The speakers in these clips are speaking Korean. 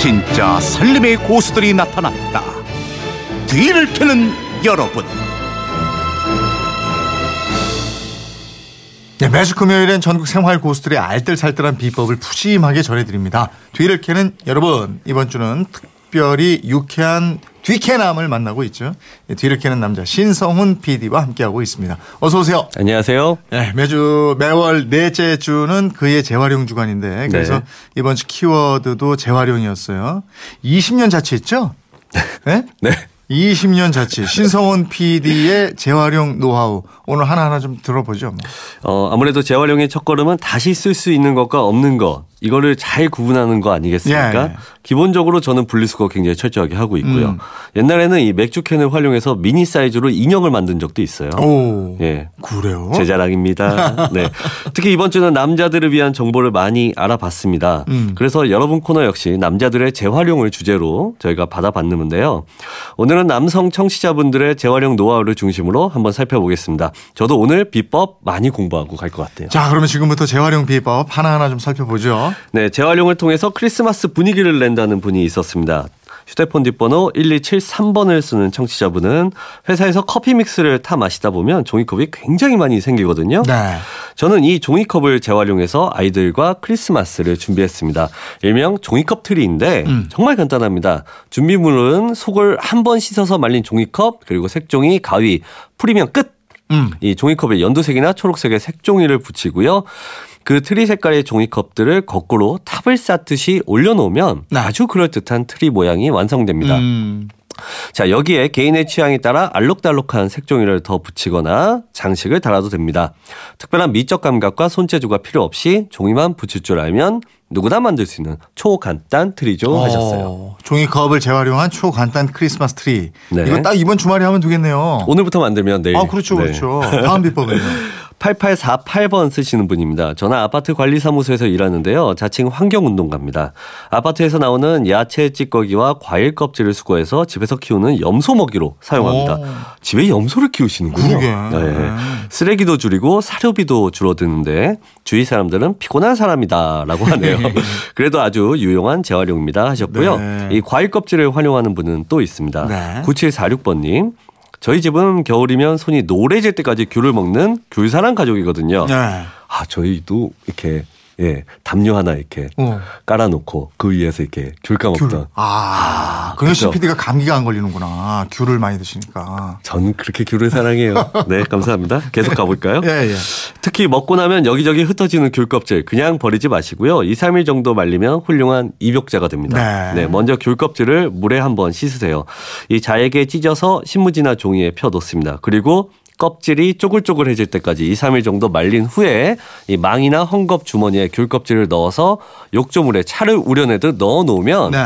진짜 살림의 고수들이 나타났다. 뒤를 캐는 여러분. 네, 매주 금요일엔 전국 생활 고수들의 알뜰살뜰한 비법을 푸짐하게 전해드립니다. 뒤를 캐는 여러분 이번 주는 특별히 유쾌한 뒤캐남을 만나고 있죠. 네, 뒤를 캐는 남자 신성훈 PD와 함께하고 있습니다. 어서 오세요. 안녕하세요. 네, 매주 매월 넷째 주는 그의 재활용 주간인데 그래서 네. 이번 주 키워드도 재활용이었어요. 20년 자취했죠? 네? 네. 20년 자취 신성훈 PD의 재활용 노하우 오늘 하나하나 좀 들어보죠. 뭐. 어, 아무래도 재활용의 첫걸음은 다시 쓸 수 있는 것과 없는 것. 이거를 잘 구분하는 거 아니겠습니까? 예. 기본적으로 저는 분리수거 굉장히 철저하게 하고 있고요. 음. 옛날에는 이 맥주캔을 활용해서 미니 사이즈로 인형을 만든 적도 있어요. 오, 예. 그래요? 제 자랑입니다. 네. 특히 이번 주는 남자들을 위한 정보를 많이 알아봤습니다. 음. 그래서 여러분 코너 역시 남자들의 재활용을 주제로 저희가 받아봤는데요. 오늘은 남성 청취자분들의 재활용 노하우를 중심으로 한번 살펴보겠습니다. 저도 오늘 비법 많이 공부하고 갈 것 같아요. 자, 그러면 지금부터 재활용 비법 하나하나 좀 살펴보죠. 네, 재활용을 통해서 크리스마스 분위기를 낸다는 분이 있었습니다. 휴대폰 뒷번호 1273번을 쓰는 청취자분은 회사에서 커피 믹스를 타 마시다 보면 종이컵이 굉장히 많이 생기거든요. 네. 저는 이 종이컵을 재활용해서 아이들과 크리스마스를 준비했습니다. 일명 종이컵 트리인데 음. 정말 간단합니다. 준비물은 속을 한 번 씻어서 말린 종이컵 그리고 색종이, 가위 풀이면 끝. 음. 이 종이컵에 연두색이나 초록색의 색종이를 붙이고요. 그 트리 색깔의 종이컵들을 거꾸로 탑을 쌓듯이 올려놓으면 네. 아주 그럴듯한 트리 모양이 완성됩니다. 음. 자, 여기에 개인의 취향에 따라 알록달록한 색종이를 더 붙이거나 장식을 달아도 됩니다. 특별한 미적 감각과 손재주가 필요 없이 종이만 붙일 줄 알면 누구나 만들 수 있는 초간단 트리죠 하셨어요. 어, 종이컵을 재활용한 초간단 크리스마스 트리. 네. 이거 딱 이번 주말에 하면 되겠네요. 오늘부터 만들면 내일. 아, 그렇죠, 네. 그렇죠. 다음 비법은요. 8848번 쓰시는 분입니다. 저는 아파트 관리사무소에서 일하는데요. 자칭 환경운동가입니다. 아파트에서 나오는 야채 찌꺼기와 과일 껍질을 수거해서 집에서 키우는 염소 먹이로 사용합니다. 오. 집에 염소를 키우시는군요. 그러게. 네. 쓰레기도 줄이고 사료비도 줄어드는데 주위 사람들은 피곤한 사람이다라고 하네요. 그래도 아주 유용한 재활용입니다 하셨고요. 네. 이 과일 껍질을 활용하는 분은 또 있습니다. 네. 9746번님. 저희 집은 겨울이면 손이 노래질 때까지 귤을 먹는 귤사랑 가족이거든요. 네. 아, 저희도 이렇게 예, 담요 하나 이렇게 어. 깔아놓고 그 위에서 이렇게 귤 까먹던. 귤. 아, 그래서 그렇죠. CPD가 감기가 안 걸리는구나. 귤을 많이 드시니까. 전 그렇게 귤을 사랑해요. 네, 감사합니다. 계속 가볼까요? 예, 예. 특히 먹고 나면 여기저기 흩어지는 귤 껍질 그냥 버리지 마시고요. 2, 3일 정도 말리면 훌륭한 입욕자가 됩니다. 네. 먼저 귤 껍질을 물에 한번 씻으세요. 이 잘게 찢어서 신문지나 종이에 펴 놓습니다. 그리고 껍질이 쪼글쪼글해질 때까지 2, 3일 정도 말린 후에 이 망이나 헝겊 주머니에 귤 껍질을 넣어서 욕조물에 차를 우려내듯 넣어 놓으면 네.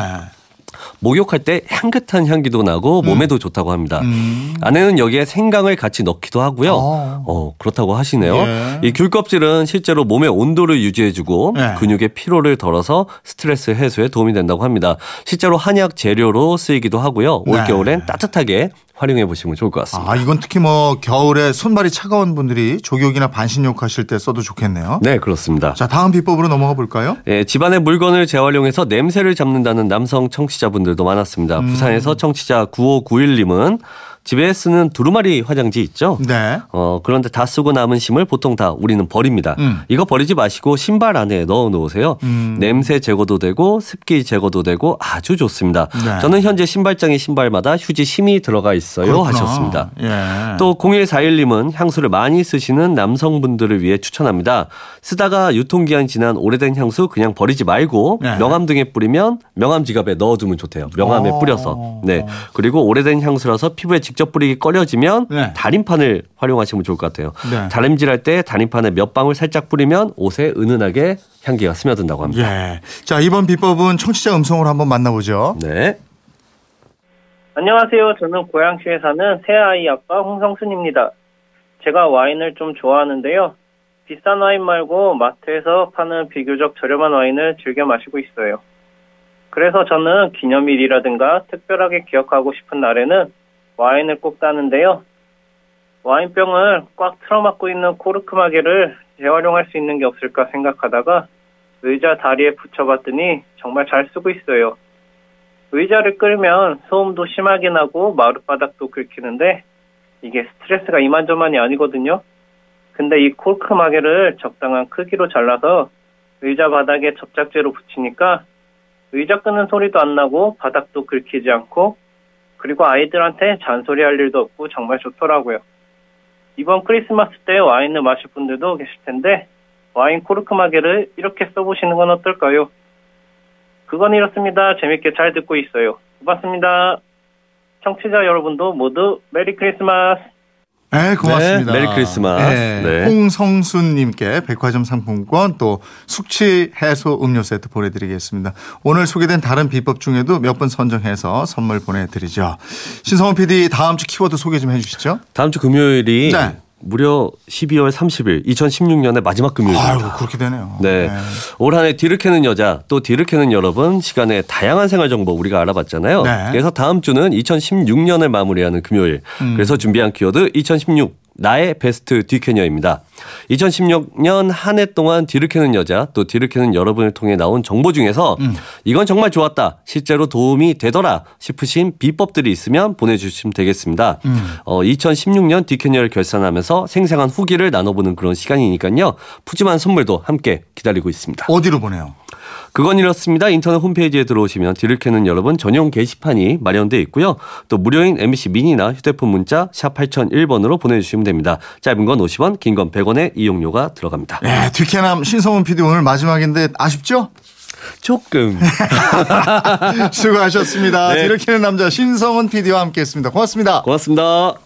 목욕할 때 향긋한 향기도 나고 몸에도 좋다고 합니다. 음. 아내는 여기에 생강을 같이 넣기도 하고요. 어. 어, 그렇다고 하시네요. 예. 이 귤 껍질은 실제로 몸의 온도를 유지해주고 예. 근육의 피로를 덜어서 스트레스 해소에 도움이 된다고 합니다. 실제로 한약 재료로 쓰이기도 하고요. 네. 올겨울엔 따뜻하게 활용해 보시면 좋을 것 같습니다. 아, 이건 특히 뭐 겨울에 손발이 차가운 분들이 족욕이나 반신욕 하실 때 써도 좋겠네요. 네, 그렇습니다. 자, 다음 비법으로 넘어가 볼까요? 예, 집안의 물건을 재활용해서 냄새를 잡는다는 남성 청취자 분들도 많았습니다. 음. 부산에서 청취자 9591님은 집에 쓰는 두루마리 화장지 있죠? 네. 어, 그런데 다 쓰고 남은 심을 보통 다 우리는 버립니다. 음. 이거 버리지 마시고 신발 안에 넣어 놓으세요. 음. 냄새 제거도 되고 습기 제거도 되고 아주 좋습니다. 네. 저는 현재 신발장에 신발마다 휴지 심이 들어가 있어요 그렇구나. 하셨습니다. 예. 또 0141님은 향수를 많이 쓰시는 남성분들을 위해 추천합니다. 쓰다가 유통기한 지난 오래된 향수 그냥 버리지 말고 네. 명함 등에 뿌리면 명함 지갑에 넣어두면 좋대요. 명함에 어. 뿌려서. 네. 그리고 오래된 향수라서 피부에 직접 뿌리기 꺼려지면 네. 다림판을 활용하시면 좋을 것 같아요. 네. 다림질할 때 다림판에 몇 방울 살짝 뿌리면 옷에 은은하게 향기가 스며든다고 합니다. 예. 자, 이번 비법은 청취자 음성으로 한번 만나보죠. 네. 안녕하세요. 저는 고양시에 사는 새아이 아빠 홍성순입니다. 제가 와인을 좀 좋아하는데요. 비싼 와인 말고 마트에서 파는 비교적 저렴한 와인을 즐겨 마시고 있어요. 그래서 저는 기념일이라든가 특별하게 기억하고 싶은 날에는 와인을 꼭 따는데요. 와인병을 꽉 틀어막고 있는 코르크 마개를 재활용할 수 있는 게 없을까 생각하다가 의자 다리에 붙여봤더니 정말 잘 쓰고 있어요. 의자를 끌면 소음도 심하게 나고 마룻바닥도 긁히는데 이게 스트레스가 이만저만이 아니거든요. 근데 이 코르크 마개를 적당한 크기로 잘라서 의자 바닥에 접착제로 붙이니까 의자 끄는 소리도 안 나고 바닥도 긁히지 않고 그리고 아이들한테 잔소리할 일도 없고 정말 좋더라고요. 이번 크리스마스 때 와인을 마실 분들도 계실 텐데 와인 코르크 마개를 이렇게 써보시는 건 어떨까요? 그건 이렇습니다. 재밌게 잘 듣고 있어요. 고맙습니다. 청취자 여러분도 모두 메리 크리스마스. 네, 고맙습니다. 네, 메리 크리스마스. 네, 네. 홍성순님께 백화점 상품권 또 숙취 해소 음료 세트 보내드리겠습니다. 오늘 소개된 다른 비법 중에도 몇분 선정해서 선물 보내드리죠. 신성원 PD 다음 주 키워드 소개 좀 해주시죠. 다음 주 금요일이 네. 무려 12월 30일 2016년의 마지막 금요일입니다. 아유 그렇게 되네요. 네. 올 한해 뒤를 캐는 여자 또 뒤를 캐는 여러분 시간에 다양한 생활 정보 우리가 알아봤잖아요. 네. 그래서 다음 주는 2016년을 마무리하는 금요일. 음. 그래서 준비한 키워드 2016 나의 베스트 뒤캐녀입니다. 2016년 한 해 동안 뒤를 캐는 여자 또 뒤를 캐는 여러분을 통해 나온 정보 중에서 음. 이건 정말 좋았다 실제로 도움이 되더라 싶으신 비법들이 있으면 보내주시면 되겠습니다. 음. 어, 2016년 뒤캐녀를 결산하면서 생생한 후기를 나눠보는 그런 시간이니까요. 푸짐한 선물도 함께 기다리고 있습니다. 어디로 보내요? 그건 이렇습니다. 인터넷 홈페이지에 들어오시면 뒤를 캐는 여러분 전용 게시판이 마련되어 있고요. 또 무료인 MBC 미니나 휴대폰 문자 샵 8001번으로 보내주시면 됩니다. 짧은 건 50원, 긴 건 100원의 이용료가 들어갑니다. 네, 뒤캐남 신성원 PD 오늘 마지막인데 아쉽죠? 조금. 수고하셨습니다. 네. 뒤를 캐는 남자 신성원 PD와 함께했습니다. 고맙습니다. 고맙습니다.